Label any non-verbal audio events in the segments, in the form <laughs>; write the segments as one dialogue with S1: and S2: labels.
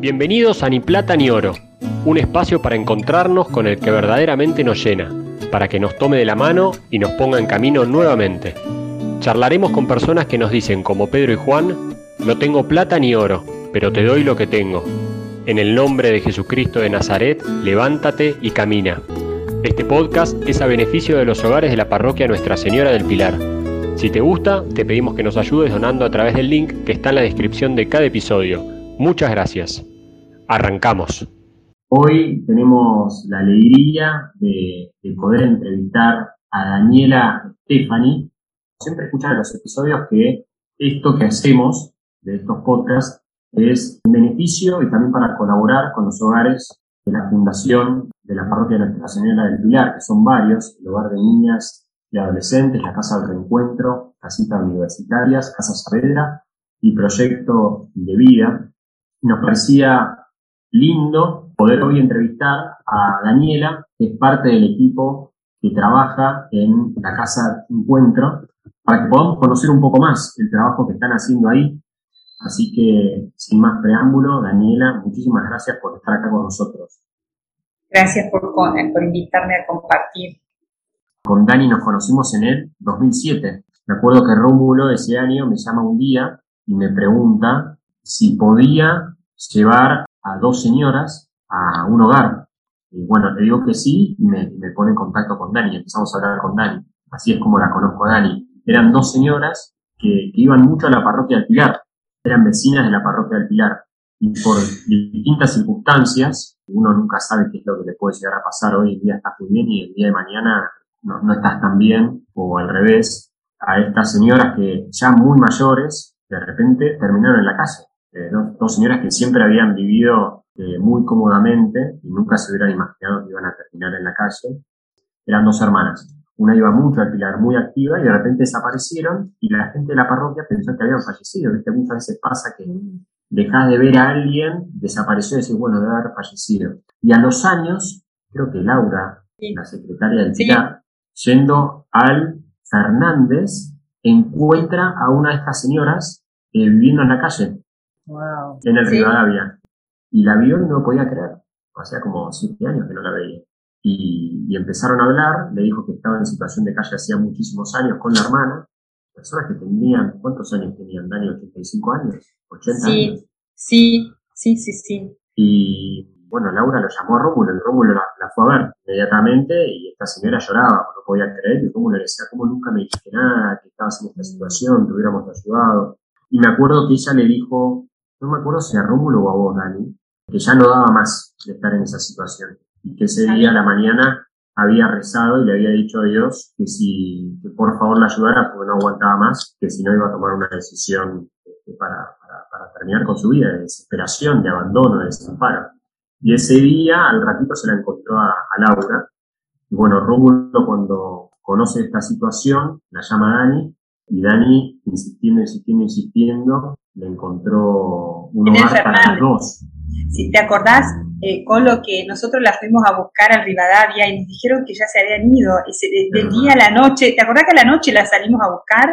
S1: Bienvenidos a Ni Plata ni Oro, un espacio para encontrarnos con el que verdaderamente nos llena, para que nos tome de la mano y nos ponga en camino nuevamente. Charlaremos con personas que nos dicen, como Pedro y Juan, no tengo plata ni oro, pero te doy lo que tengo. En el nombre de Jesucristo de Nazaret, levántate y camina. Este podcast es a beneficio de los hogares de la parroquia Nuestra Señora del Pilar. Si te gusta, te pedimos que nos ayudes donando a través del link que está en la descripción de cada episodio. Muchas gracias. Arrancamos.
S2: Hoy tenemos la alegría de, de poder entrevistar a Daniela Stefani. Siempre escuchan en los episodios que esto que hacemos de estos podcasts es en beneficio y también para colaborar con los hogares de la Fundación de la Parroquia de Nuestra Señora del Pilar, que son varios, el hogar de niñas y adolescentes, la Casa del Reencuentro, Casitas Universitarias, Casa Saavedra y Proyecto de Vida. Nos parecía lindo poder hoy entrevistar a Daniela, que es parte del equipo que trabaja en la Casa Encuentro, para que podamos conocer un poco más el trabajo que están haciendo ahí. Así que, sin más preámbulo, Daniela, muchísimas gracias por estar acá con nosotros.
S3: Gracias por, por invitarme a compartir.
S2: Con Dani nos conocimos en el 2007. Me acuerdo que Rómulo ese año me llama un día y me pregunta si podía llevar a dos señoras a un hogar. Y bueno, le digo que sí y me, pone en contacto con Dani. Empezamos a hablar con Dani. Así es como la conozco a Dani. Eran dos señoras que, que iban mucho a la parroquia del Pilar. Eran vecinas de la parroquia del Pilar. Y por distintas circunstancias, uno nunca sabe qué es lo que le puede llegar a pasar. Hoy en día estás muy bien y el día de mañana no, no estás tan bien, o al revés, a estas señoras que ya muy mayores, de repente terminaron en la calle eh, dos, dos, señoras que siempre habían vivido eh, muy cómodamente y nunca se hubieran imaginado que iban a terminar en la calle. Eran dos hermanas. Una iba mucho al pilar, muy activa, y de repente desaparecieron y la gente de la parroquia pensó que habían fallecido. ¿Viste? Muchas veces pasa que dejas de ver a alguien, desapareció y decís, bueno, debe haber fallecido. Y a los años, creo que Laura, sí. la secretaria del pilar, sí. yendo al Fernández, encuentra a una de estas señoras eh, viviendo en la calle.
S3: Wow.
S2: En el sí. Rivadavia. Y la vio y no podía creer. Hacía como siete años que no la veía. Y, y, empezaron a hablar, le dijo que estaba en situación de calle hacía muchísimos años con la hermana, personas que tenían, ¿cuántos años tenían? Dani, 85 años, 80
S3: sí,
S2: años.
S3: Sí, sí, sí, sí.
S2: Y bueno, Laura lo llamó a Rómulo, y Rómulo la, la, fue a ver inmediatamente y esta señora lloraba, no podía creer, y Rómulo le decía, ¿cómo nunca me dijiste nada? Que estabas en esta situación, te hubiéramos ayudado. Y me acuerdo que ella le dijo, no me acuerdo si a Rómulo o a vos, Dani, que ya no daba más de estar en esa situación. Y que ese día a la mañana había rezado y le había dicho a Dios que si, que por favor la ayudara porque no aguantaba más, que si no iba a tomar una decisión este, para, para, para, terminar con su vida, de desesperación, de abandono, de desamparo. Y ese día, al ratito, se la encontró a, a Laura. Y bueno, Rómulo cuando conoce esta situación, la llama a Dani, y Dani, insistiendo, insistiendo, insistiendo, le encontró un hogar para las dos.
S3: Si te acordás, eh, con lo que nosotros la fuimos a buscar al Rivadavia y nos dijeron que ya se habían ido, ese, de, del día a la noche, ¿te acordás que a la noche las salimos a buscar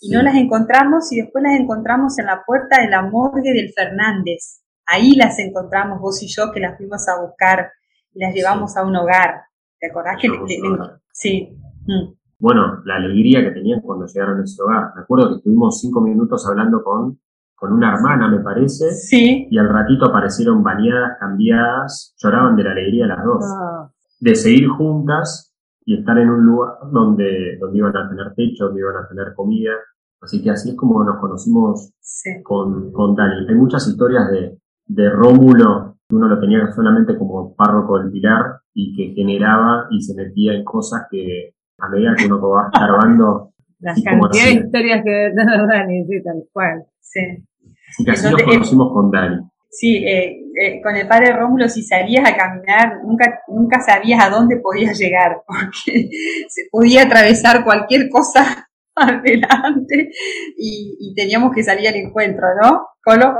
S3: y sí. no las encontramos y después las encontramos en la puerta de la morgue del Fernández? Ahí las encontramos vos y yo que las fuimos a buscar y las llevamos sí. a un hogar. ¿Te acordás que le, le, sí?
S2: Mm bueno, la alegría que tenían cuando llegaron a ese hogar. Me acuerdo que estuvimos cinco minutos hablando con, con una hermana, me parece.
S3: Sí.
S2: Y al ratito aparecieron bañadas, cambiadas, lloraban de la alegría las dos. Oh. De seguir juntas y estar en un lugar donde, donde iban a tener techo, donde iban a tener comida. Así que así es como nos conocimos
S3: sí.
S2: con, con Dani. Hay muchas historias de, de Rómulo, que uno lo tenía solamente como párroco del Pilar y que generaba y se metía en cosas que a medida que uno va escarbando. <laughs>
S4: Las cantidad de historias que debe tener <laughs> Dani, sí, tal cual.
S3: Sí.
S2: Así que así Entonces, nos conocimos eh, con Dani.
S3: Sí, eh, eh, con el padre Rómulo, si salías a caminar, nunca, nunca sabías a dónde podías llegar, <laughs> porque se podía atravesar cualquier cosa adelante y, y teníamos que salir al encuentro, ¿no? Colo.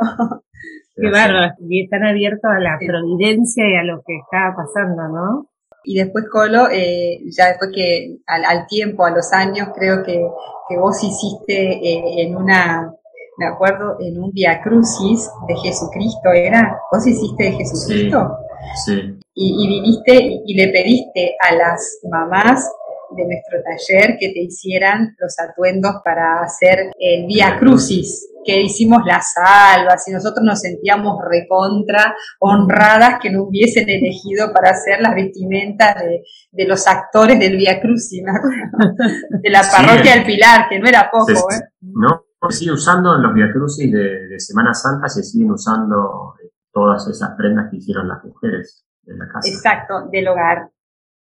S4: Qué bárbaro, y están abiertos a la providencia y a lo que estaba pasando, ¿no?
S3: Y después Colo, eh, ya después que al, al, tiempo, a los años, creo que, que vos hiciste eh, en una, me acuerdo, en un Via Crucis de Jesucristo, ¿era? ¿Vos hiciste de Jesucristo?
S2: Sí.
S3: Y, viniste y, le pediste a las mamás de nuestro taller que te hicieran los atuendos para hacer el Via Crucis, que hicimos las salvas y nosotros nos sentíamos recontra honradas que nos hubiesen elegido para hacer las vestimentas de, los actores del Via Crucis, <laughs> de la parroquia del Pilar, que no era poco. ¿eh?
S2: No, sigue usando los Via Crucis de, Semana Santa, se siguen usando eh, todas esas prendas que hicieron las mujeres de la casa.
S3: Exacto, del hogar.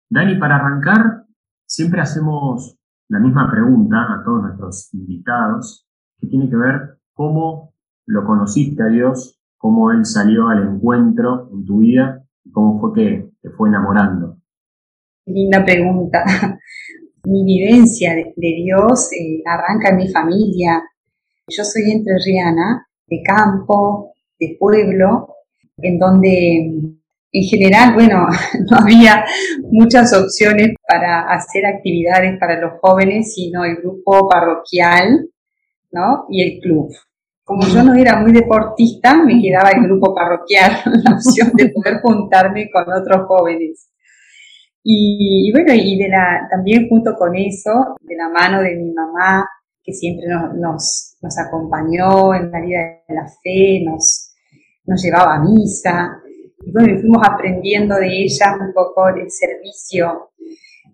S2: Dani, para arrancar, siempre hacemos la misma pregunta a todos nuestros invitados, que tiene que ver cómo lo conociste a Dios, cómo Él salió al encuentro en tu vida y cómo fue que te fue enamorando.
S3: Linda pregunta. <laughs> Mi vivencia de, Dios eh, arranca en mi familia, yo soy entrerriana, de campo, de pueblo, en donde en general, bueno, <laughs> no había muchas opciones para hacer actividades para los jóvenes, sino el grupo parroquial, ¿no? Y el club. Como yo no era muy deportista, me quedaba el grupo parroquial, <laughs> la opción de poder juntarme con otros jóvenes. Y, bueno, y de la, también junto con eso, de la mano de mi mamá, que siempre nos, nos, acompañó en la vida de la fe, nos, nos llevaba a misa. Y bueno, fuimos aprendiendo de ella un poco el servicio.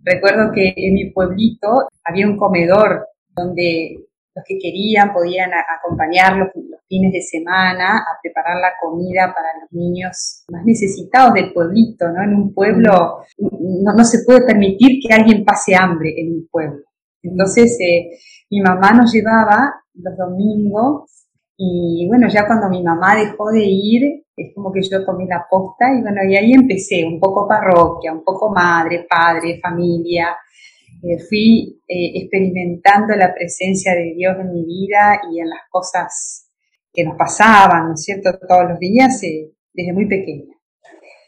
S3: Recuerdo que en mi pueblito había un comedor donde los que querían podían acompañarlos los fines de semana a preparar la comida para los niños más necesitados del pueblito, ¿no? En un pueblo no, no se puede permitir que alguien pase hambre en un pueblo. Entonces, eh, mi mamá nos llevaba los domingos y bueno, ya cuando mi mamá dejó de ir, es como que yo tomé la posta y bueno, y ahí empecé, un poco parroquia, un poco madre, padre, familia. Eh, fui eh, experimentando la presencia de Dios en mi vida y en las cosas que nos pasaban, ¿no es cierto?, todos los días, desde muy pequeña.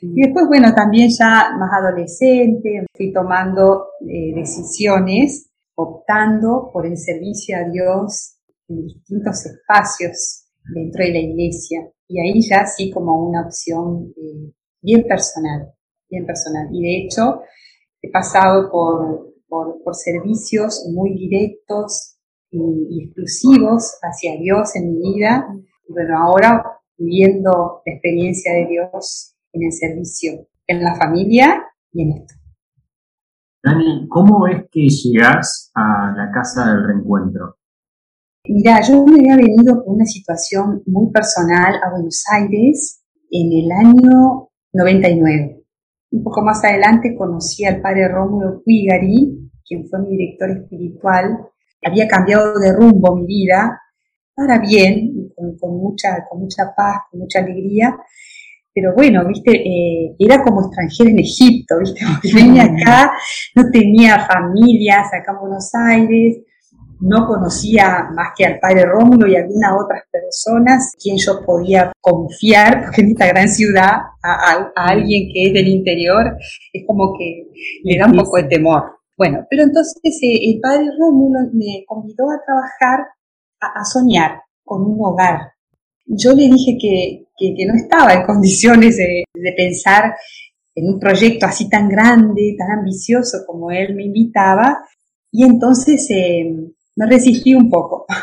S3: Y después, bueno, también ya más adolescente, fui tomando decisiones optando por el servicio a Dios en distintos espacios dentro de la iglesia. Y ahí ya sí como una opción eh, bien personal, bien personal. Y de hecho, he pasado por, por, servicios muy directos y, exclusivos hacia Dios en mi vida. Y bueno, ahora viviendo la experiencia de Dios en el servicio, en la familia y en esto.
S2: Dani, ¿cómo es que llegás a la casa del reencuentro?
S3: Mira, yo me había venido con una situación muy personal a Buenos Aires en el año 99. Un poco más adelante conocí al padre Rómulo Quigari, quien fue mi director espiritual. Había cambiado de rumbo mi vida para bien, con, mucha, con mucha paz, con mucha alegría pero bueno, viste, eh, era como extranjera en Egipto, viste, <laughs> porque venía acá, no tenía familias acá en Buenos Aires, no conocía más que al padre Rómulo y algunas otras personas quien yo podía confiar, porque en esta gran ciudad a, alguien que es del interior es como que le da un poco de temor. Bueno, pero entonces eh, el padre Rómulo me convidó a trabajar, a soñar con un hogar. Yo le dije que, que, no estaba en condiciones de, pensar en un proyecto así tan grande, tan ambicioso como él me invitaba, y entonces eh, me resistí un poco. <laughs>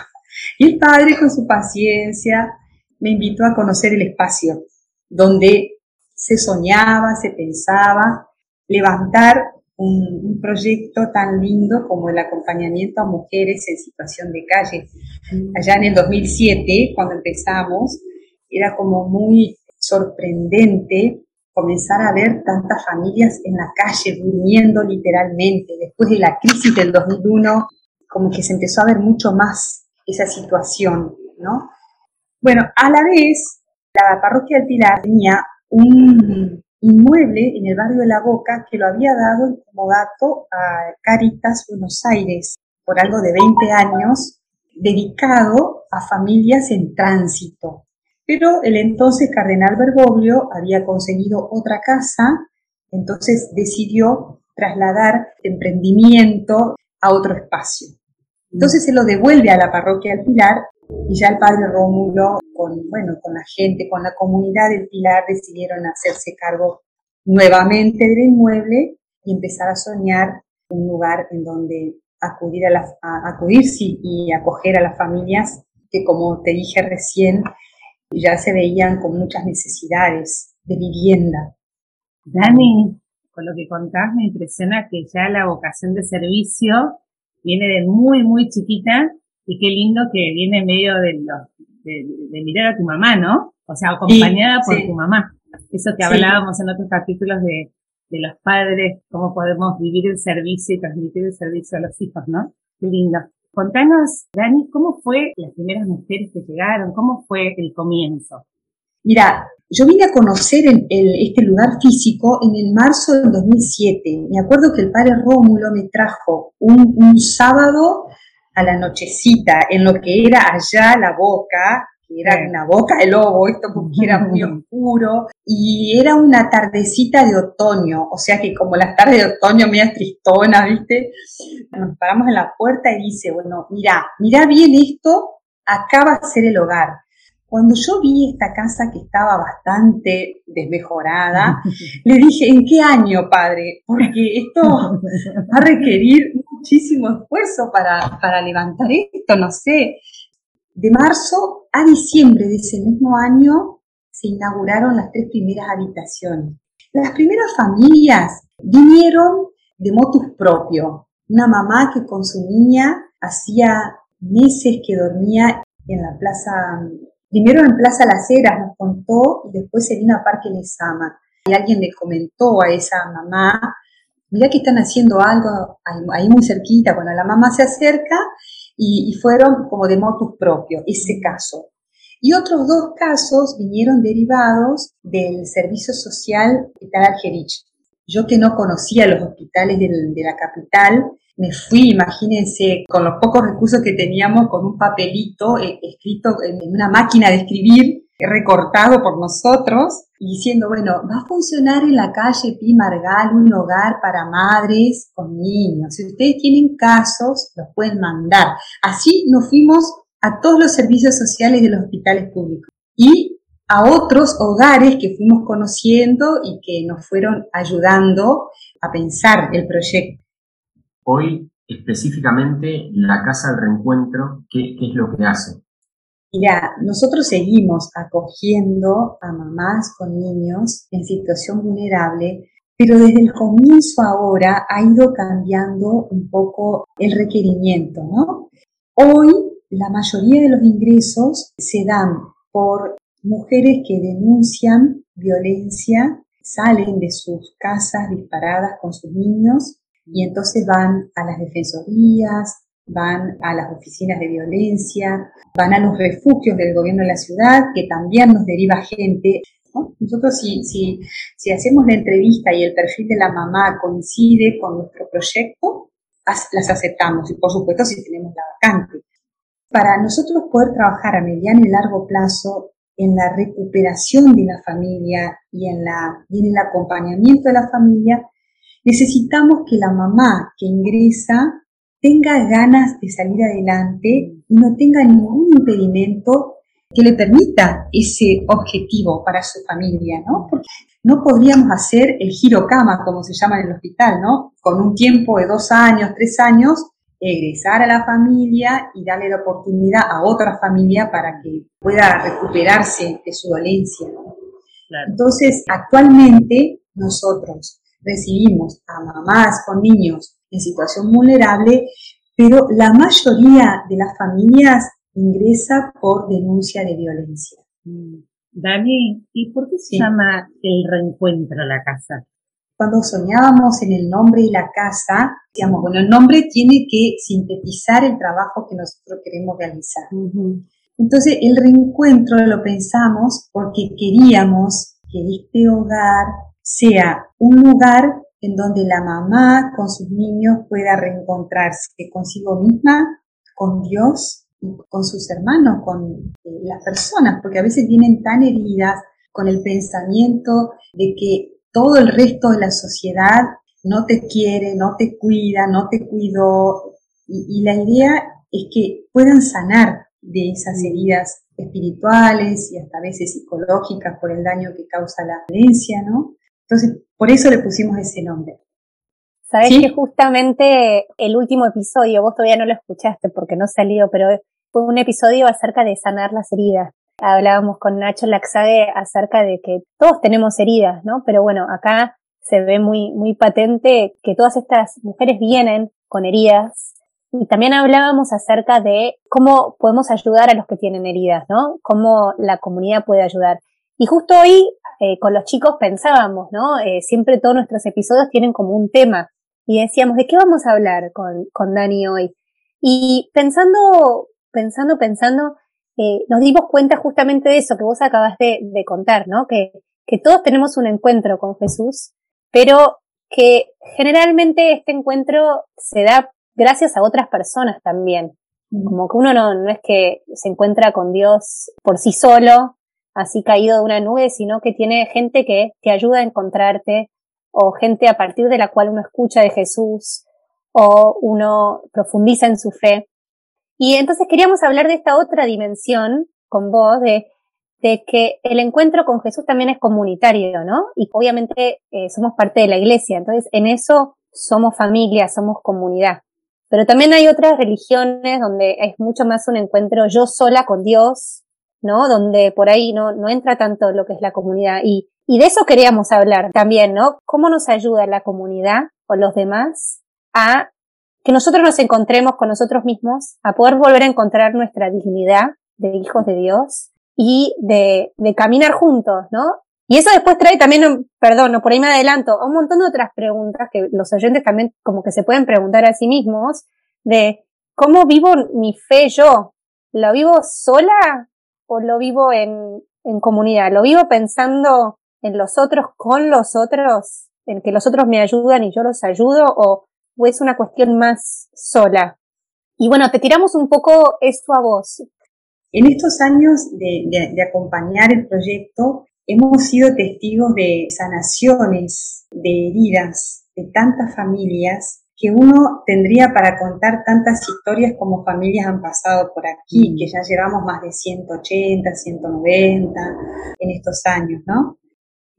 S3: Y el padre, con su paciencia, me invitó a conocer el espacio donde se soñaba, se pensaba, levantar un, un, proyecto tan lindo como el acompañamiento a mujeres en situación de calle. Mm. Allá en el 2007, cuando empezamos, era como muy sorprendente comenzar a ver tantas familias en la calle durmiendo literalmente. Después de la crisis del 2001, como que se empezó a ver mucho más esa situación, ¿no? Bueno, a la vez, la parroquia del Pilar tenía un inmueble en el barrio de La Boca que lo había dado en comodato a Caritas Buenos Aires por algo de 20 años, dedicado a familias en tránsito, pero el entonces cardenal Bergoglio había conseguido otra casa, entonces decidió trasladar el emprendimiento a otro espacio. Entonces se lo devuelve a la parroquia del Pilar y ya el padre Rómulo, con, bueno, con la gente, con la comunidad del Pilar, decidieron hacerse cargo nuevamente del inmueble y empezar a soñar un lugar en donde acudir, a, la, acudir y acoger a las familias que, como te dije recién, ya se veían con muchas necesidades de vivienda.
S4: Dani, con lo que contás me impresiona que ya la vocación de servicio viene de muy, muy chiquita y qué lindo que viene medio de, de, mirar a tu mamá, ¿no? O sea, acompañada por tu mamá. Eso que hablábamos en otros capítulos de, de los padres, cómo podemos vivir el servicio y transmitir el servicio a los hijos, ¿no? Qué lindo. Contanos, Dani, ¿cómo fue las primeras mujeres que llegaron? ¿Cómo fue el comienzo?
S3: Mira, yo vine a conocer este lugar físico en el marzo del 2007. Me acuerdo que el padre Rómulo me trajo un, un sábado a la nochecita en lo que era allá la boca, que era una boca de lobo, esto porque era muy <laughs> oscuro, y era una tardecita de otoño, o sea que como las tardes de otoño media tristona, ¿viste? Nos paramos en la puerta y dice, bueno, mira, mira bien esto, acá va a ser el hogar. Cuando yo vi esta casa que estaba bastante desmejorada, <laughs> le dije, ¿en qué año, padre? Porque esto <laughs> va a requerir muchísimo esfuerzo para, para levantar esto, no sé. De marzo a diciembre de ese mismo año se inauguraron las tres primeras habitaciones. Las primeras familias vinieron de motus propio. Una mamá que con su niña hacía meses que dormía en la plaza, primero en Plaza Las Heras nos contó y después se vino a Parque Lesama. Y alguien le comentó a esa mamá, mira que están haciendo algo ahí, muy cerquita, cuando la mamá se acerca y, fueron como de motus propio, ese caso. Y otros dos casos vinieron derivados del servicio social Hospital Algerich. Yo que no conocía los hospitales de la capital, me fui, imagínense, con los pocos recursos que teníamos, con un papelito eh, escrito en una máquina de escribir, recortado por nosotros, y diciendo, bueno, va a funcionar en la calle Pi Margal un hogar para madres con niños. Si ustedes tienen casos, los pueden mandar. Así nos fuimos a todos los servicios sociales de los hospitales públicos. Y a otros hogares que fuimos conociendo y que nos fueron ayudando a pensar el proyecto.
S2: Hoy, específicamente, la Casa del Reencuentro, ¿qué, es lo que hace?
S3: Mira, nosotros seguimos acogiendo a mamás con niños en situación vulnerable, pero desde el comienzo ahora ha ido cambiando un poco el requerimiento, ¿no? Hoy la mayoría de los ingresos se dan por mujeres que denuncian violencia, salen de sus casas disparadas con sus niños y entonces van a las defensorías, van a las oficinas de violencia, van a los refugios del gobierno de la ciudad, que también nos deriva gente. Nosotros si, si, si hacemos la entrevista y el perfil de la mamá coincide con nuestro proyecto, las aceptamos y por supuesto si tenemos la vacante. Para nosotros poder trabajar a mediano y largo plazo en la recuperación de la familia y en, la, y en el acompañamiento de la familia, Necesitamos que la mamá que ingresa tenga ganas de salir adelante y no tenga ningún impedimento que le permita ese objetivo para su familia, ¿no? Porque no podríamos hacer el giro cama, como se llama en el hospital, ¿no? Con un tiempo de dos años, tres años, egresar a la familia y darle la oportunidad a otra familia para que pueda recuperarse de su dolencia. Entonces, actualmente nosotros recibimos a mamás con niños en situación vulnerable, pero la mayoría de las familias ingresa por denuncia de violencia.
S4: Mm. Dani, ¿y por qué se llama el reencuentro a la casa?
S3: Cuando soñábamos en el nombre de la casa, decíamos, bueno, el nombre tiene que sintetizar el trabajo que nosotros queremos realizar. Entonces, el reencuentro lo pensamos porque queríamos que este hogar sea un lugar en donde la mamá con sus niños pueda reencontrarse consigo misma, con Dios y con sus hermanos, con eh, las personas, porque a veces vienen tan heridas con el pensamiento de que todo el resto de la sociedad no te quiere, no te cuida, no te cuidó. Y, y la idea es que puedan sanar de esas heridas espirituales y hasta a veces psicológicas por el daño que causa la violencia, ¿no? Entonces, por eso le pusimos ese nombre.
S5: Sabes que justamente el último episodio, vos todavía no lo escuchaste porque no salió, pero fue un episodio acerca de sanar las heridas. Hablábamos con Nacho Laxade acerca de que todos tenemos heridas, ¿no? Pero bueno, acá se ve muy, muy patente que todas estas mujeres vienen con heridas y también hablábamos acerca de cómo podemos ayudar a los que tienen heridas, ¿no? Cómo la comunidad puede ayudar. Y justo hoy eh, con los chicos pensábamos, ¿no? Eh, siempre todos nuestros episodios tienen como un tema y decíamos, ¿de qué vamos a hablar con, con Dani hoy? Y pensando, pensando, pensando, eh, nos dimos cuenta justamente de eso que vos acabas de, de contar, ¿no? Que, que todos tenemos un encuentro con Jesús, pero que generalmente este encuentro se da gracias a otras personas también. Como que uno no, no es que se encuentra con Dios por sí solo, así caído de una nube, sino que tiene gente que te ayuda a encontrarte, o gente a partir de la cual uno escucha de Jesús, o uno profundiza en su fe. Y entonces queríamos hablar de esta otra dimensión con vos, de, que el encuentro con Jesús también es comunitario, ¿no? Y obviamente eh, somos parte de la iglesia, entonces en eso somos familia, somos comunidad. Pero también hay otras religiones donde es mucho más un encuentro yo sola con Dios, ¿no? Donde por ahí no, no entra tanto lo que es la comunidad. Y de eso queríamos hablar también, ¿no? ¿Cómo nos ayuda la comunidad o los demás a que nosotros nos encontremos con nosotros mismos, a poder volver a encontrar nuestra dignidad de hijos de Dios y de, caminar juntos, ¿no? Y eso después trae también, perdón, no, por ahí me adelanto, un montón de otras preguntas que los oyentes también como que se pueden preguntar a sí mismos de cómo vivo mi fe yo. ¿Lo vivo sola o lo vivo en, en comunidad? ¿Lo vivo pensando en los otros, con los otros, en que los otros me ayudan y yo los ayudo o, o es una cuestión más sola? Y bueno, te tiramos un poco esto a vos.
S3: En estos años de, de, de acompañar el proyecto, Hemos sido testigos de sanaciones, de heridas, de tantas familias que uno tendría para contar tantas historias como familias han pasado por aquí, mm. que ya llevamos más de 180, 190 en estos años, ¿no?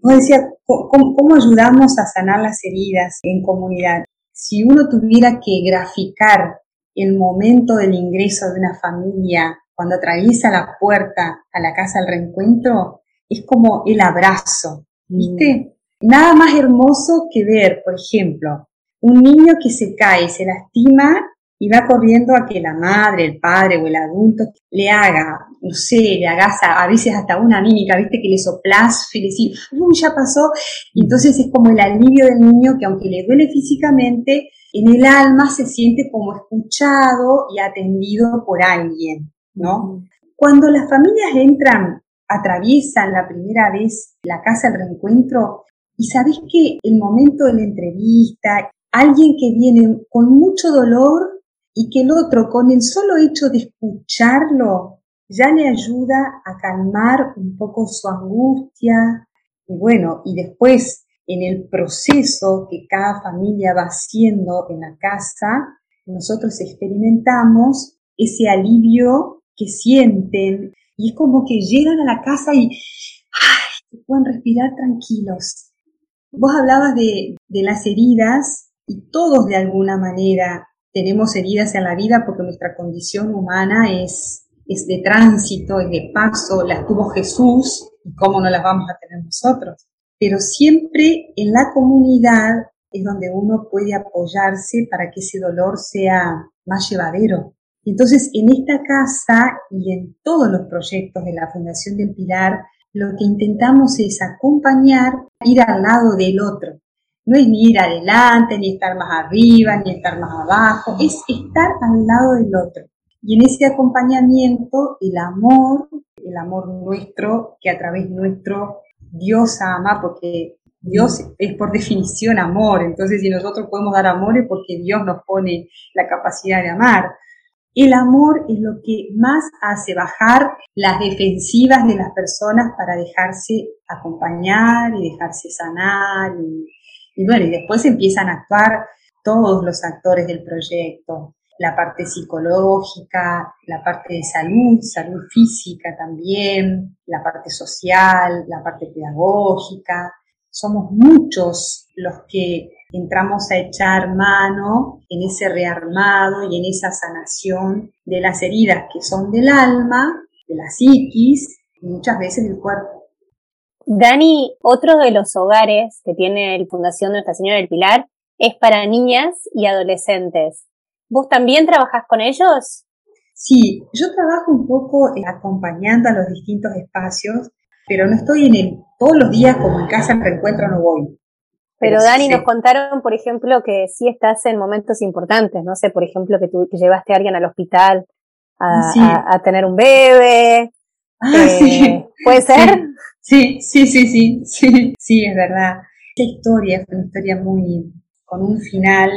S3: Vos decías, ¿cómo, ¿cómo, ayudamos a sanar las heridas en comunidad? Si uno tuviera que graficar el momento del ingreso de una familia cuando atraviesa la puerta a la casa del reencuentro, es como el abrazo, ¿viste? Mm. Nada más hermoso que ver, por ejemplo, un niño que se cae, se lastima y va corriendo a que la madre, el padre o el adulto le haga, no sé, le hagas a, veces hasta una mímica, viste, que le soplas y decís, ya pasó. Entonces es como el alivio del niño que aunque le duele físicamente, en el alma se siente como escuchado y atendido por alguien, ¿no? Cuando las familias entran atraviesan la primera vez la casa del reencuentro y sabes que el momento de la entrevista, alguien que viene con mucho dolor y que el otro con el solo hecho de escucharlo ya le ayuda a calmar un poco su angustia. Y bueno, y después en el proceso que cada familia va haciendo en la casa, nosotros experimentamos ese alivio que sienten. Y es como que llegan a la casa y ay, pueden respirar tranquilos. Vos hablabas de, de las heridas y todos de alguna manera tenemos heridas en la vida porque nuestra condición humana es, es de tránsito, es de paso, las tuvo Jesús y cómo no las vamos a tener nosotros. Pero siempre en la comunidad es donde uno puede apoyarse para que ese dolor sea más llevadero. Entonces, en esta casa y en todos los proyectos de la Fundación del Pilar, lo que intentamos es acompañar, ir al lado del otro. No es ni ir adelante, ni estar más arriba, ni estar más abajo, es estar al lado del otro. Y en ese acompañamiento, el amor, el amor nuestro, que a través nuestro Dios ama, porque Dios es por definición amor. Entonces, si nosotros podemos dar amor es porque Dios nos pone la capacidad de amar. El amor es lo que más hace bajar las defensivas de las personas para dejarse acompañar y dejarse sanar. Y, bueno, y después empiezan a actuar todos los actores del proyecto. la parte psicológica, la parte de salud, salud física también, la parte social, la parte pedagógica. Somos muchos los que entramos a echar mano en ese rearmado y en esa sanación de las heridas que son del alma, de la psiquis y muchas veces del cuerpo.
S5: Dani, otro de los hogares que tiene la Fundación Nuestra Señora del Pilar es para niñas y adolescentes. ¿Vos también trabajás con ellos?
S3: Sí, yo trabajo un poco eh, acompañando a los distintos espacios, pero no estoy en el, todos los días como en casa en reencuentro no voy.
S5: Pero, Dani, nos contaron, por ejemplo, que sí estás en momentos importantes, no sé, por ejemplo, que, tú, llevaste a alguien al hospital a, tener un bebé. Ah, eh, ¿Puede ser?
S3: Sí, sí, sí, sí, sí, sí, es verdad. Esta historia es una historia muy, con un final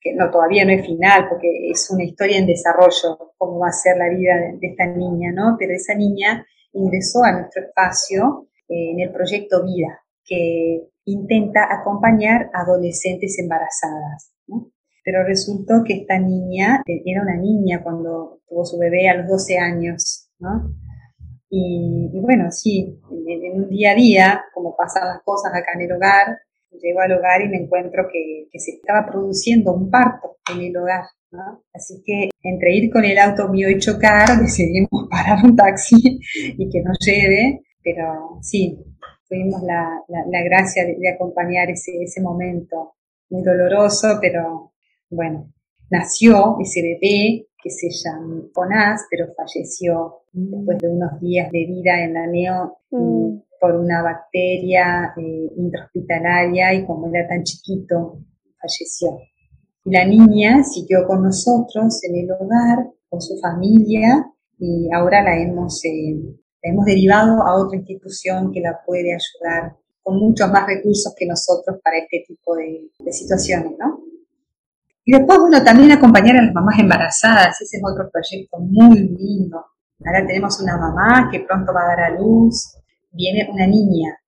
S3: que no todavía no es final porque es una historia en desarrollo, cómo va a ser la vida de, esta niña, ¿no? Pero esa niña ingresó a nuestro espacio eh, en el proyecto Vida, que intenta acompañar adolescentes embarazadas, ¿no? Pero resultó que esta niña eh, era una niña cuando tuvo su bebé a los 12 años, ¿no? Y, bueno, sí, en, en, un día a día, como pasan las cosas acá en el hogar, llego al hogar y me encuentro que, se estaba produciendo un parto en el hogar. Así que entre ir con el auto mío y chocar, decidimos <laughs> parar un taxi y que nos lleve, pero sí, tuvimos la, gracia de, acompañar ese, ese momento muy doloroso, pero bueno, nació ese bebé que se llama Jonás, pero falleció mm. después de unos días de vida en la neo mm por una bacteria eh, intrahospitalaria y como era tan chiquito, falleció. Y la niña siguió con nosotros en el hogar, con su familia, y ahora la hemos, eh, hemos derivado a otra institución que la puede ayudar con muchos más recursos que nosotros para este tipo de, de situaciones, ¿no? Y después, bueno, también acompañar a las mamás embarazadas, ese es otro proyecto muy lindo. Ahora tenemos una mamá que pronto va a dar a luz, viene una niña.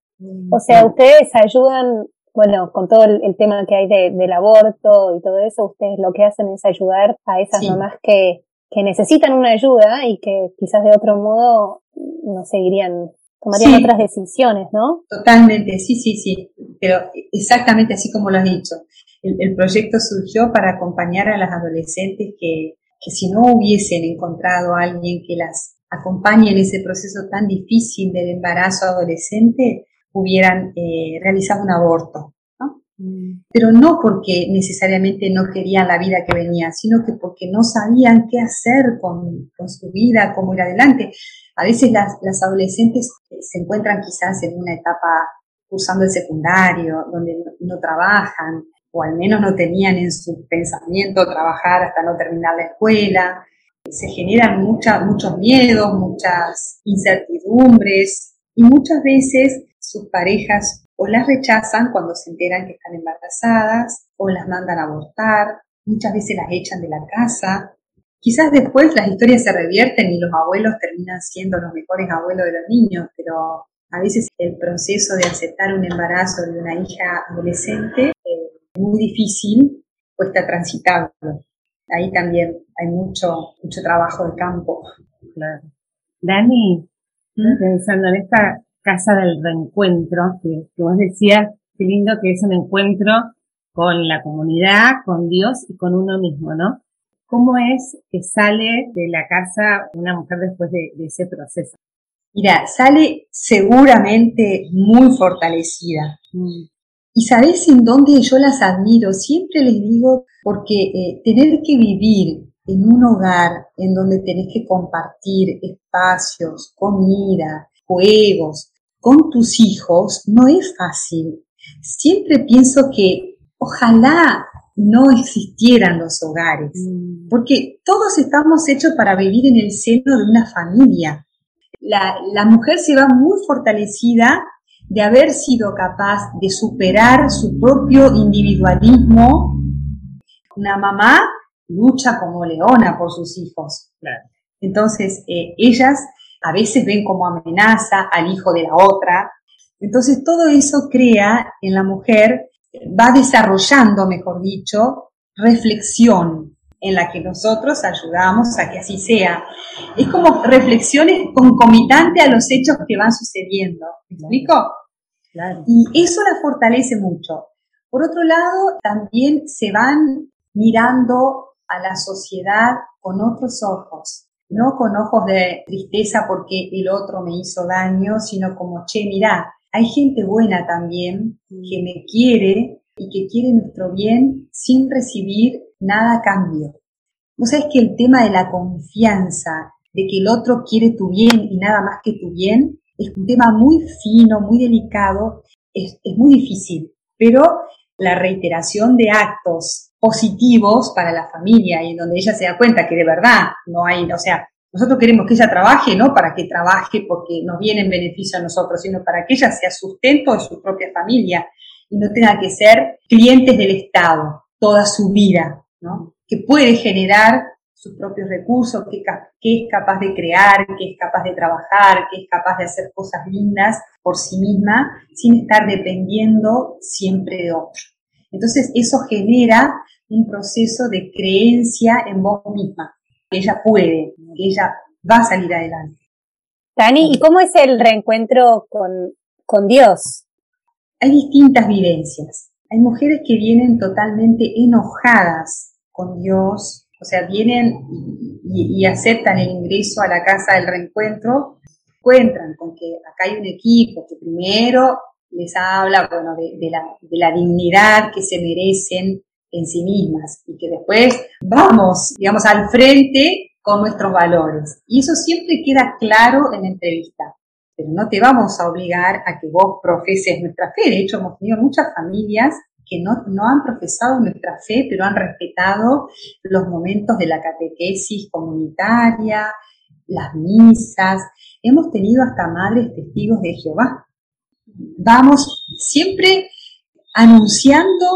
S5: O sea, ustedes ayudan, bueno, con todo el, tema que hay del aborto y todo eso, ustedes lo que hacen es ayudar a esas mamás que, que necesitan una ayuda y que quizás de otro modo no seguirían, tomarían otras decisiones, ¿no?
S3: Totalmente, sí, sí, sí, pero exactamente así como lo has dicho. El, el proyecto surgió para acompañar a las adolescentes que, que si no hubiesen encontrado a alguien que las acompañe en ese proceso tan difícil del embarazo adolescente, hubieran eh, realizado un aborto. Mm. Pero no porque necesariamente no querían la vida que venía, sino que porque no sabían qué hacer con, su vida, cómo ir adelante. A veces las, las adolescentes eh, se encuentran quizás en una etapa cursando el secundario, donde no, trabajan, o al menos no tenían en su pensamiento trabajar hasta no terminar la escuela, se generan muchos miedos, muchas incertidumbres y muchas veces sus parejas o las rechazan cuando se enteran que están embarazadas o las mandan a abortar, muchas veces las echan de la casa. Quizás después las historias se revierten y los abuelos terminan siendo los mejores abuelos de los niños, pero a veces el proceso de aceptar un embarazo de una hija adolescente es muy difícil, cuesta transitarlo ahí también hay mucho, mucho trabajo de campo.
S4: Claro. Dani, ¿Mm? pensando en esta casa del reencuentro, que, vos decías, qué lindo que es un encuentro con la comunidad, con Dios y con uno mismo, ¿no? ¿Cómo es que sale de la casa una mujer después de, ese proceso?
S3: Mira, sale seguramente muy fortalecida. Y sabes en dónde yo las admiro, siempre les digo, porque eh, tener que vivir en un hogar en donde tenés que compartir espacios, comida, juegos con tus hijos, no es fácil. Siempre pienso que ojalá no existieran los hogares, mm. porque todos estamos hechos para vivir en el seno de una familia. La, la mujer se va muy fortalecida de haber sido capaz de superar su propio individualismo. Una mamá lucha como leona por sus hijos. Entonces, eh, ellas a veces ven como amenaza al hijo de la otra. Entonces, todo eso crea en la mujer, va desarrollando, mejor dicho, reflexión. En la que nosotros ayudamos a que así sea. Es como reflexiones concomitantes a los hechos que van sucediendo. ¿Me explico? Claro. Y eso la fortalece mucho. Por otro lado, también se van mirando a la sociedad con otros ojos, no con ojos de tristeza porque el otro me hizo daño, sino como, che, mirá, hay gente buena también que me quiere y que quiere nuestro bien sin recibir nada a cambio. Vos sabés que el tema de la confianza, de que el otro quiere tu bien y nada más que tu bien, es un tema muy fino, muy delicado, es, es muy difícil, pero la reiteración de actos positivos para la familia y en donde ella se da cuenta que de verdad no hay, o sea, nosotros queremos que ella trabaje, no para que trabaje porque nos viene en beneficio a nosotros, sino para que ella sea sustento de su propia familia y no tenga que ser clientes del Estado toda su vida, ¿no? Que puede generar sus propios recursos, que, que, es capaz de crear, que es capaz de trabajar, que es capaz de hacer cosas lindas por sí misma, sin estar dependiendo siempre de otro. Entonces, eso genera un proceso de creencia en vos misma, que ella puede, que ella va a salir adelante.
S5: Tani, ¿y cómo es el reencuentro con, con Dios?
S3: Hay distintas vivencias. Hay mujeres que vienen totalmente enojadas con Dios, o sea, vienen y, aceptan el ingreso a la casa del reencuentro, encuentran con que acá hay un equipo que primero les habla, bueno, de, la, de la dignidad que se merecen en sí mismas y que después vamos, digamos, al frente con nuestros valores. Y eso siempre queda claro en la entrevista. Pero no te vamos a obligar a que vos profeses nuestra fe. De hecho, hemos tenido muchas familias que no, no han profesado nuestra fe, pero han respetado los momentos de la catequesis comunitaria, las misas. Hemos tenido hasta madres testigos de Jehová. Vamos siempre anunciando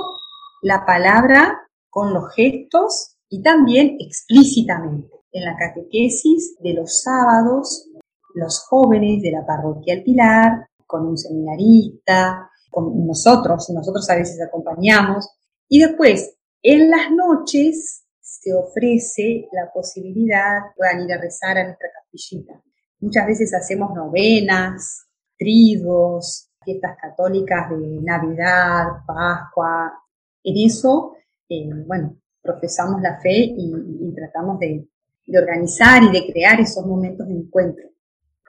S3: la palabra con los gestos y también explícitamente. En la catequesis de los sábados, los jóvenes de la parroquia El Pilar, con un seminarista, con nosotros, nosotros a veces acompañamos, y después en las noches se ofrece la posibilidad de puedan ir a rezar a nuestra capillita. Muchas veces hacemos novenas, trigos, fiestas católicas de Navidad, Pascua, en eso, eh, bueno, profesamos la fe y, tratamos de, organizar y de crear esos momentos de encuentro.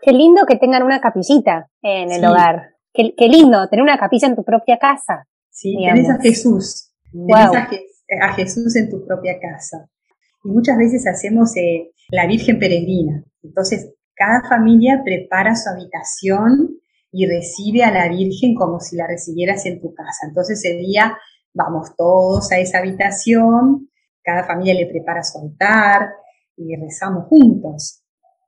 S5: Qué lindo que tengan una capillita en el hogar. Qué, lindo tener una capilla en tu propia casa.
S3: Sí, tenés a Jesús. a, Jesús en tu propia casa. Y muchas veces hacemos eh, la Virgen Peregrina. Entonces, cada familia prepara su habitación y recibe a la Virgen como si la recibieras en tu casa. Entonces, ese día vamos todos a esa habitación, cada familia le prepara su altar y rezamos juntos.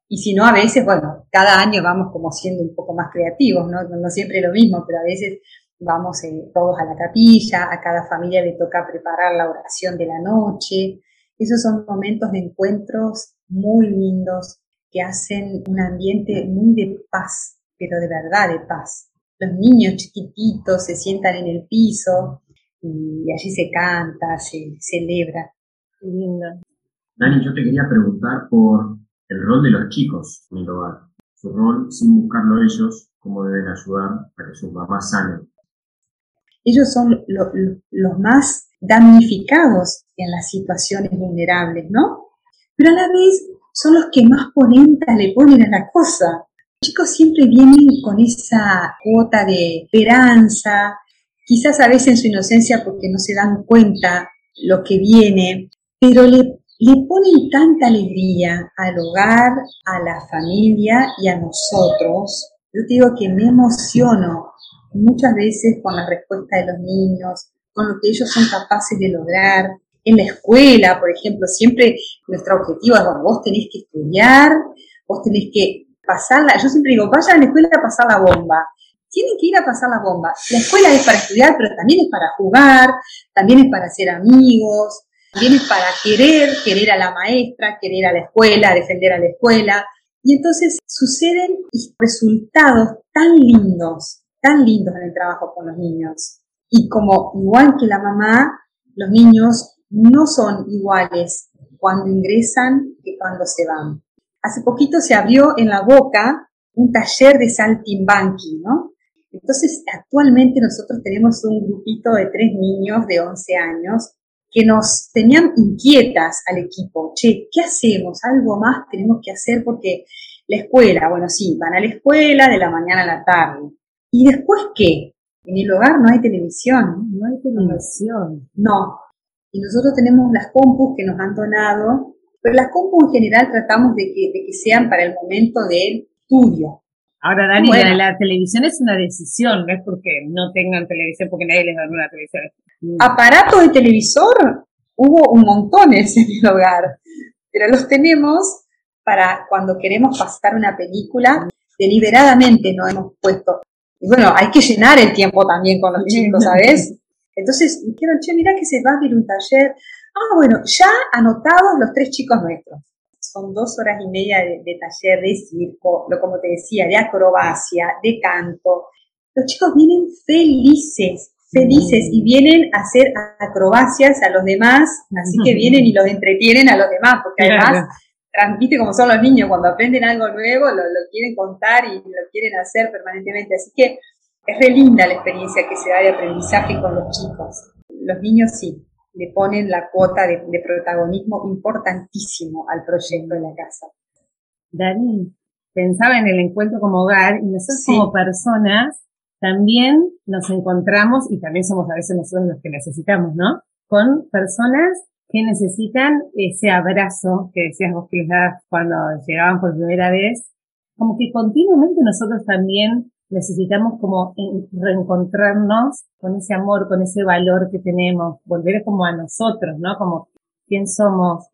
S3: Y si no, a veces, bueno, cada año vamos como siendo un poco más creativos, ¿no? No siempre lo mismo, pero a veces vamos eh, todos a la capilla, a cada familia le toca preparar la oración de la noche. Esos son momentos de encuentros muy lindos que hacen un ambiente muy de paz, pero de verdad de paz. Los niños chiquititos se sientan en el piso, y allí se canta, se celebra. lindo.
S2: Dani, yo te quería preguntar por el rol de los chicos en el hogar. Su rol, sin buscarlo ellos, cómo deben ayudar a que sus mamás sanen.
S3: Ellos son los más damnificados en las situaciones vulnerables, ¿no? Pero a la vez son los que más ponentas le ponen a la cosa. Los chicos siempre vienen con esa cuota de esperanza, quizás a veces en su inocencia porque no se dan cuenta lo que viene, pero le, le ponen tanta alegría al hogar, a la familia y a nosotros. Yo te digo que me emociono muchas veces con la respuesta de los niños, con lo que ellos son capaces de lograr. En la escuela, por ejemplo, siempre nuestro objetivo es, bueno, vos tenés que estudiar, vos tenés que pasarla, yo siempre digo, vaya a la escuela a pasar la bomba tienen que ir a pasar la bomba. La escuela es para estudiar, pero también es para jugar, también es para ser amigos, también es para querer, querer a la maestra, querer a la escuela, defender a la escuela. Y entonces suceden resultados tan lindos, tan lindos en el trabajo con los niños. Y como igual que la mamá, los niños no son iguales cuando ingresan que cuando se van. Hace poquito se abrió en la boca un taller de saltimbanqui, ¿no? Entonces, actualmente nosotros tenemos un grupito de tres niños de 11 años que nos tenían inquietas al equipo. Che, ¿qué hacemos? Algo más tenemos que hacer porque la escuela, bueno, sí, van a la escuela de la mañana a la tarde. ¿Y después qué? En el hogar no hay televisión.
S4: No hay televisión.
S3: No. Y nosotros tenemos las compus que nos han donado, pero las compus en general tratamos de que, de que sean para el momento del estudio.
S4: Ahora, Dani, la, televisión es una decisión, no es porque no tengan televisión, porque nadie les da una televisión.
S3: Aparatos de televisor hubo un montón en el <laughs> hogar, pero los tenemos para cuando queremos pasar una película, deliberadamente no hemos puesto. Y bueno, hay que llenar el tiempo también con los chicos, ¿sabes? <laughs> Entonces dijeron, che, mira que se va a abrir un taller. Ah, bueno, ya anotados los tres chicos nuestros. Son dos horas y media de, taller de circo, lo como te decía, de acrobacia, de canto. Los chicos vienen felices, felices y vienen a hacer acrobacias a los demás, así que vienen y los entretienen a los demás, porque además transmite como son los niños, cuando aprenden algo nuevo lo, quieren contar y lo quieren hacer permanentemente. Así que es re linda la experiencia que se da de aprendizaje con los chicos. Los niños sí, le ponen la cuota de, protagonismo importantísimo al proyecto de la casa.
S4: Dani, pensaba en el encuentro como hogar y nosotros como personas también nos encontramos y también somos a veces nosotros los que necesitamos, ¿no? Con personas que necesitan ese abrazo que decías vos que les das cuando llegaban por primera vez, como que continuamente nosotros también necesitamos como reencontrarnos con ese amor, con ese valor que tenemos, volver como a nosotros, ¿no? Como quién somos,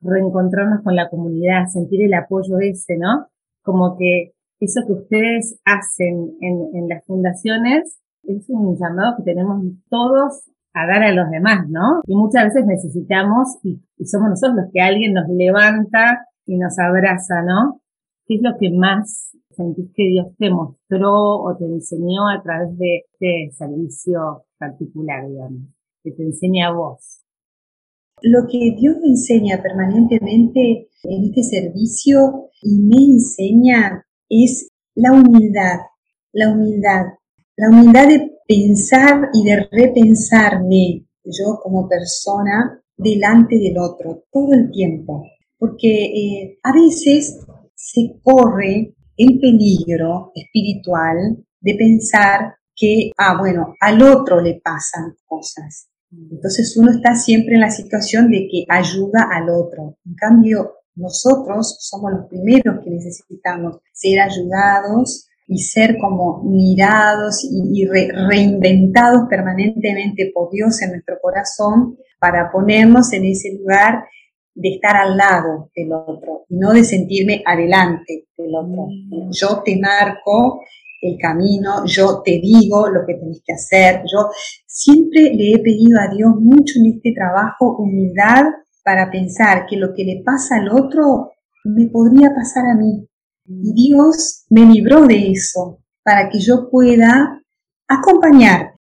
S4: reencontrarnos con la comunidad, sentir el apoyo ese, ¿no? Como que eso que ustedes hacen en, en las fundaciones es un llamado que tenemos todos a dar a los demás, ¿no? Y muchas veces necesitamos, y, somos nosotros los que alguien nos levanta y nos abraza, ¿no? ¿Qué es lo que más sentís que Dios te mostró o te enseñó a través de este servicio particular, digamos, que te enseña a vos?
S3: Lo que Dios me enseña permanentemente en este servicio y me enseña es la humildad, la humildad, la humildad de pensar y de repensarme yo como persona delante del otro todo el tiempo. Porque eh, a veces se corre el peligro espiritual de pensar que, ah, bueno, al otro le pasan cosas. Entonces uno está siempre en la situación de que ayuda al otro. En cambio, nosotros somos los primeros que necesitamos ser ayudados, y ser como mirados y, reinventados permanentemente por Dios en nuestro corazón para ponernos en ese lugar de estar al lado del otro y no de sentirme adelante del otro. Mm. Yo te marco el camino, yo te digo lo que tenés que hacer. Yo siempre le he pedido a Dios mucho en este trabajo humildad para pensar que lo que le pasa al otro me podría pasar a mí. Y Dios me libró de eso para que yo pueda acompañar.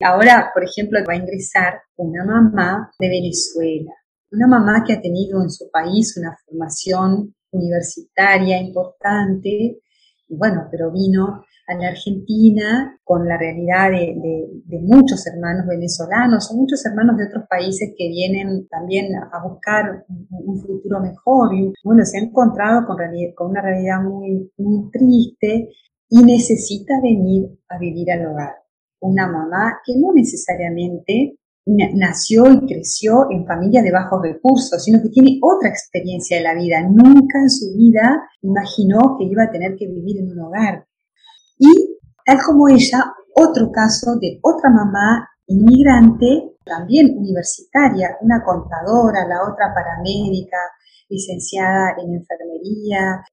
S3: Ahora, por ejemplo, va a ingresar una mamá de Venezuela, una mamá que ha tenido en su país una formación universitaria importante, y bueno, pero vino a la Argentina con la realidad de, muchos hermanos venezolanos o muchos hermanos de otros países que vienen también a buscar un, futuro mejor. Y bueno, se ha encontrado con, con una realidad muy, muy triste y necesita venir a vivir al hogar. Una mamá que no necesariamente nació y creció en familia de bajos recursos, sino que tiene otra experiencia de la vida. Nunca en su vida imaginó que iba a tener que vivir en un hogar. Y tal como ella, otro caso de otra mamá inmigrante, también universitaria, una contadora, la otra paramédica, licenciada en enfermería,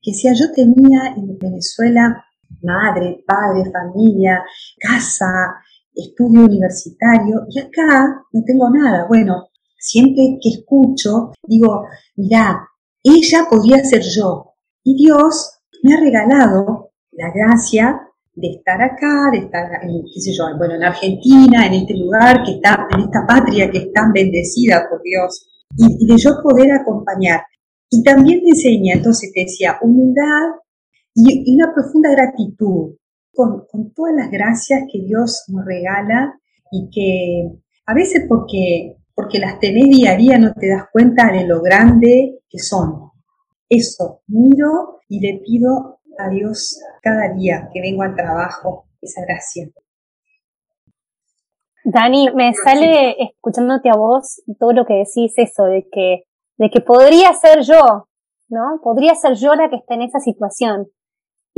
S3: que decía, yo tenía en Venezuela madre, padre, familia, casa, estudio universitario, y acá no tengo nada. Bueno, siempre que escucho, digo, mira, ella podría ser yo. Y Dios me ha regalado la gracia de estar acá, de estar, en, qué sé yo, bueno, en Argentina, en este lugar que está, en esta patria que es tan bendecida por Dios. y, de yo poder acompañar. Y también te enseña, entonces te decía, humildad y, una profunda gratitud con, con todas las gracias que Dios nos regala y que a veces porque, porque las tenés día a día no te das cuenta de lo grande que son. Eso, miro y le pido a Dios cada día que vengo al trabajo esa gracia.
S5: Dani, me sale escuchándote a vos todo lo que decís eso de que de que podría ser yo, ¿no? Podría ser yo la que está en esa situación.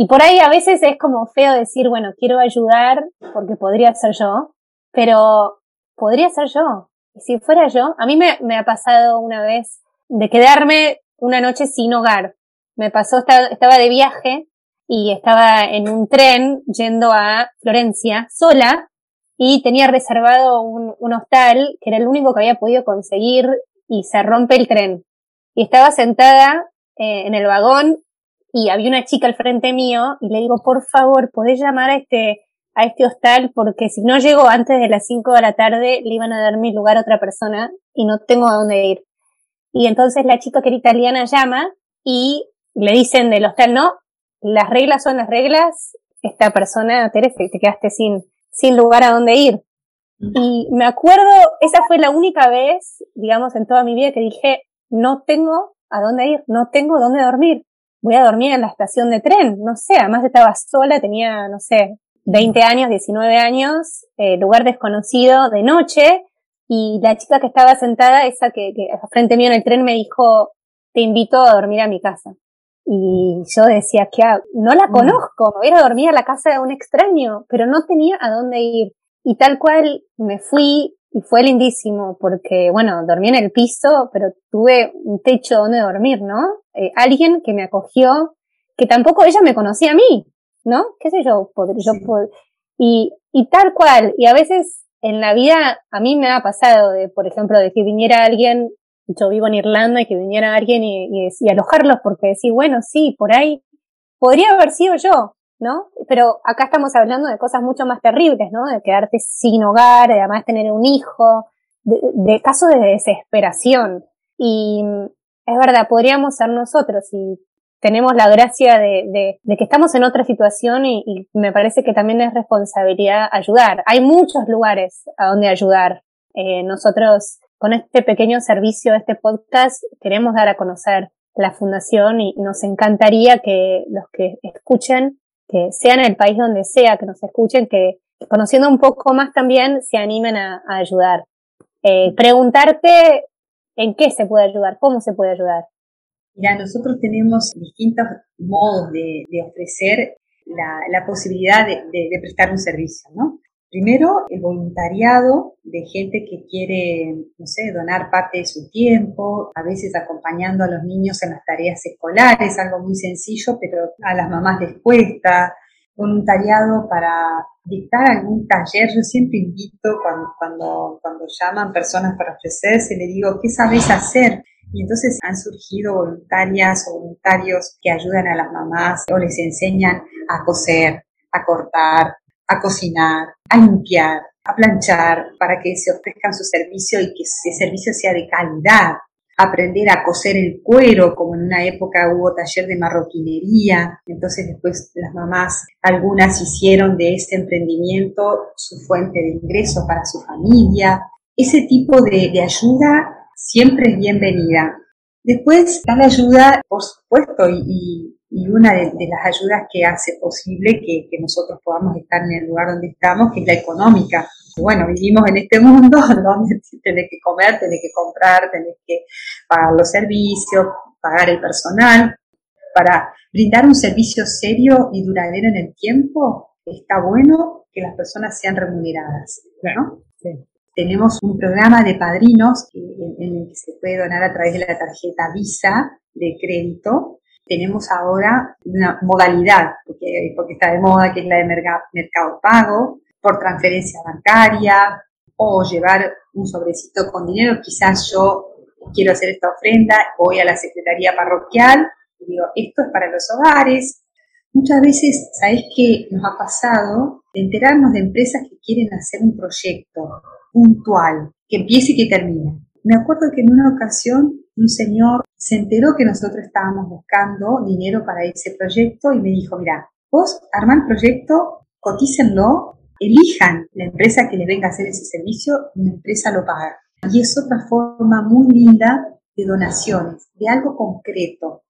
S5: Y por ahí a veces es como feo decir, bueno, quiero ayudar porque podría ser yo, pero podría ser yo. Y si fuera yo, a mí me, ha pasado una vez de quedarme una noche sin hogar. Me pasó, estaba de viaje y estaba en un tren yendo a Florencia sola y tenía reservado un, un hostal que era el único que había podido conseguir y se rompe el tren. Y estaba sentada eh, en el vagón y había una chica al frente mío y le digo, por favor, ¿podés llamar a este, a este hostal? Porque si no llego antes de las 5 de la tarde, le iban a dar mi lugar a otra persona y no tengo a dónde ir. Y entonces la chica que era italiana llama y le dicen del hostal, no, las reglas son las reglas, esta persona, Teresa, te quedaste sin, sin lugar a dónde ir. Y me acuerdo, esa fue la única vez, digamos, en toda mi vida que dije, no tengo a dónde ir, no tengo dónde dormir. Voy a dormir en la estación de tren, no sé, además estaba sola, tenía, no sé, 20 años, 19 años, eh, lugar desconocido, de noche, y la chica que estaba sentada, esa que, que frente mío en el tren, me dijo, te invito a dormir a mi casa. Y yo decía, que no la mm. conozco, me voy a dormir a la casa de un extraño, pero no tenía a dónde ir. Y tal cual me fui y fue lindísimo porque, bueno, dormí en el piso, pero tuve un techo donde dormir, ¿no? Eh, alguien que me acogió, que tampoco ella me conocía a mí, ¿no? ¿Qué sé yo? yo y, y tal cual. Y a veces en la vida a mí me ha pasado de, por ejemplo, de que viniera alguien, yo vivo en Irlanda y que viniera alguien y, y, y alojarlos porque decía, bueno, sí, por ahí podría haber sido yo, ¿no? Pero acá estamos hablando de cosas mucho más terribles, ¿no? De quedarte sin hogar, de además tener un hijo, de, casos de desesperación. Y es verdad, podríamos ser nosotros y tenemos la gracia de, que estamos en otra situación y, me parece que también es responsabilidad ayudar. Hay muchos lugares a donde ayudar. Eh, nosotros con este pequeño servicio, este podcast, queremos dar a conocer la fundación y nos encantaría que los que escuchen que sea en el país donde sea, que nos escuchen, que conociendo un poco más también se animen a, ayudar. Eh, preguntarte en qué se puede ayudar, cómo se puede ayudar.
S3: Mira, nosotros tenemos distintos modos de, ofrecer la, posibilidad de, de, prestar un servicio, ¿no? Primero, el voluntariado de gente que quiere, no sé, donar parte de su tiempo, a veces acompañando a los niños en las tareas escolares, algo muy sencillo, pero a las mamás les cuesta. Voluntariado para dictar algún taller. Yo siempre invito cuando, cuando, cuando llaman personas para ofrecerse, le digo, ¿qué sabes hacer? Y entonces han surgido voluntarias o voluntarios que ayudan a las mamás o les enseñan a coser, a cortar, a cocinar, a limpiar, a planchar, para que se ofrezcan su servicio y que ese servicio sea de calidad. Aprender a coser el cuero, como en una época hubo taller de marroquinería, entonces después las mamás, algunas hicieron de ese emprendimiento su fuente de ingreso para su familia. Ese tipo de, ayuda siempre es bienvenida. Después la ayuda, por supuesto, y una de, las ayudas que hace posible que, nosotros podamos estar en el lugar donde estamos, que es la económica. Bueno, vivimos en este <laughs> mundo donde tenés que comer, tenés que comprar, tenés que pagar los servicios, pagar el personal. Para brindar un servicio serio y duradero en el tiempo, está bueno que las personas sean remuneradas. ¿no? Tenemos un programa de padrinos en el que se puede donar a través de la tarjeta Visa de crédito tenemos ahora una modalidad, porque, porque está de moda, que es la de mercado pago, por transferencia bancaria o llevar un sobrecito con dinero. Quizás yo quiero hacer esta ofrenda, voy a la secretaría parroquial y digo, esto es para los hogares. Muchas veces, ¿sabes qué nos ha pasado? De enterarnos de empresas que quieren hacer un proyecto puntual, que empiece y que termine. Me acuerdo que en una ocasión un señor se enteró que nosotros estábamos buscando dinero para ese proyecto y me dijo, mira, vos armá el proyecto, cotícenlo, elijan la empresa que le venga a hacer ese servicio y la empresa lo paga. Y es otra forma muy linda de donaciones, de algo concreto.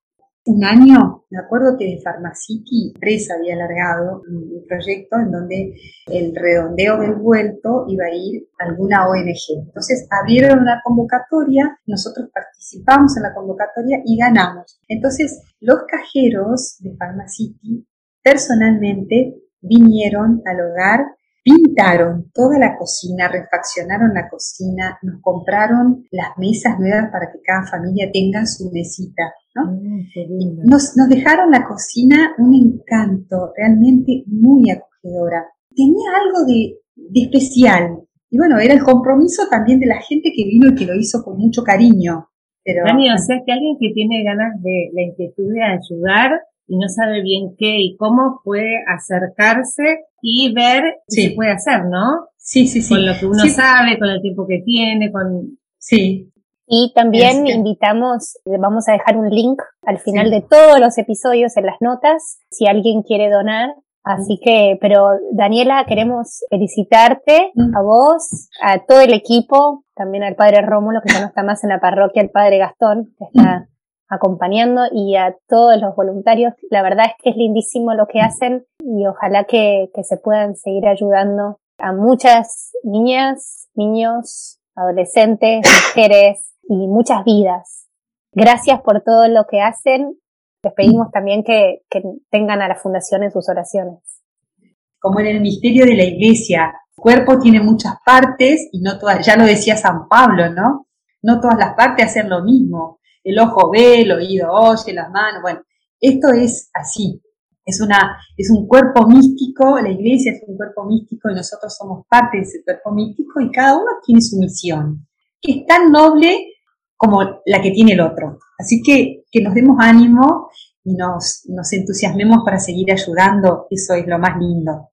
S3: Un año, me acuerdo que de Pharmacity, empresa había alargado un proyecto en donde el redondeo del vuelto iba a ir a alguna ONG. Entonces abrieron una convocatoria, nosotros participamos en la convocatoria y ganamos. Entonces los cajeros de Pharmacity personalmente vinieron al hogar pintaron toda la cocina, refaccionaron la cocina, nos compraron las mesas nuevas para que cada familia tenga su mesita. ¿no? Mm, nos, nos dejaron la cocina un encanto, realmente muy acogedora. Tenía algo de, de especial. Y bueno, era el compromiso también de la gente que vino y que lo hizo con mucho cariño.
S4: Pero, Dani, o sea que alguien que tiene ganas de la inquietud de ayudar y no sabe bien qué y cómo puede acercarse y ver qué se puede hacer, ¿no?
S3: Sí, sí, sí.
S4: Con lo que uno sabe, con el tiempo que tiene, con...
S3: Sí.
S5: Y también invitamos, vamos a dejar un link al final de todos los episodios en las notas, si alguien quiere donar. Así que, pero Daniela, queremos felicitarte mm. a vos, a todo el equipo, también al padre Rómulo, que ya no está más en la parroquia, al padre Gastón, que está acompañando y a todos los voluntarios. La verdad es que es lindísimo lo que hacen y ojalá que, que se puedan seguir ayudando a muchas niñas, niños, adolescentes, mujeres y muchas vidas. Gracias por todo lo que hacen. Les pedimos también que, que tengan a la fundación en sus oraciones.
S3: Como en el misterio de la iglesia, el cuerpo tiene muchas partes y no todas, ya lo decía San Pablo, ¿no? No todas las partes hacen lo mismo el ojo ve, el oído oye, las manos, bueno, esto es así, es, una, es un cuerpo místico, la iglesia es un cuerpo místico y nosotros somos parte de ese cuerpo místico y cada uno tiene su misión, que es tan noble como la que tiene el otro. Así que que nos demos ánimo y nos, nos entusiasmemos para seguir ayudando, eso es lo más lindo.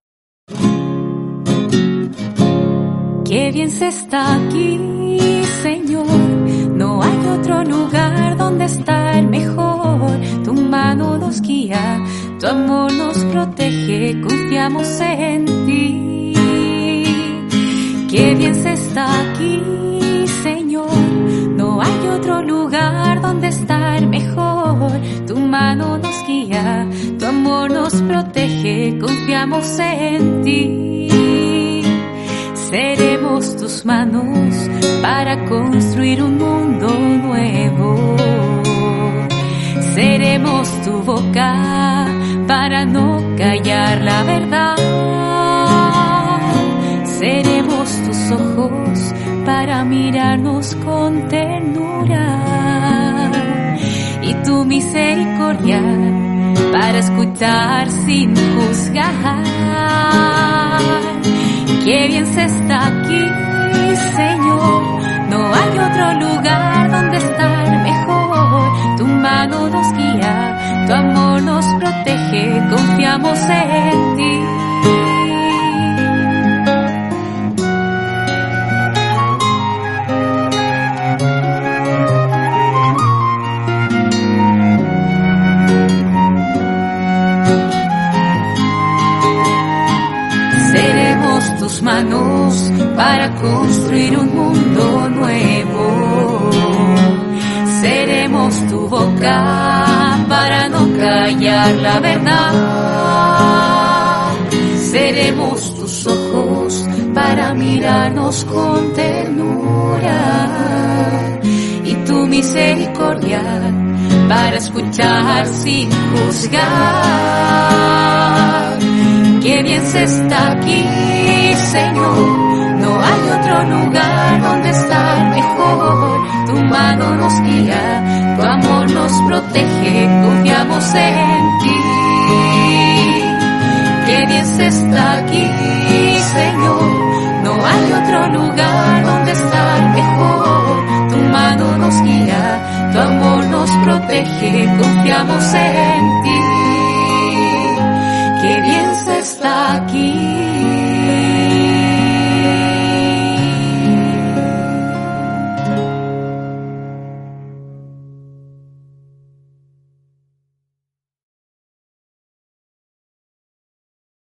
S6: Qué bien se está aquí, Señor no hay otro lugar donde estar mejor. Tu mano nos guía, tu amor nos protege, confiamos en ti. Qué bien se está aquí, Señor. No hay otro lugar donde estar mejor. Tu mano nos guía, tu amor nos protege, confiamos en ti. Seremos tus manos para construir un mundo nuevo. Seremos tu boca para no callar la verdad. Seremos tus ojos para mirarnos con ternura. Y tu misericordia para escuchar sin juzgar Qué bien se está aquí, Señor. No hay otro lugar donde estar mejor. Tu mano nos guía, tu amor nos protege, confiamos en ti. Construir un mundo nuevo. Seremos tu boca para no callar la verdad. Seremos tus ojos para mirarnos con ternura. Y tu misericordia para escuchar sin juzgar. Qué bien se está aquí Señor, hay otro lugar donde estar mejor. Tu mano nos guía, tu amor nos protege, confiamos en ti. Que Dios está aquí, Señor, no hay otro lugar donde estar mejor. Tu mano nos guía, tu amor nos protege, confiamos en ti.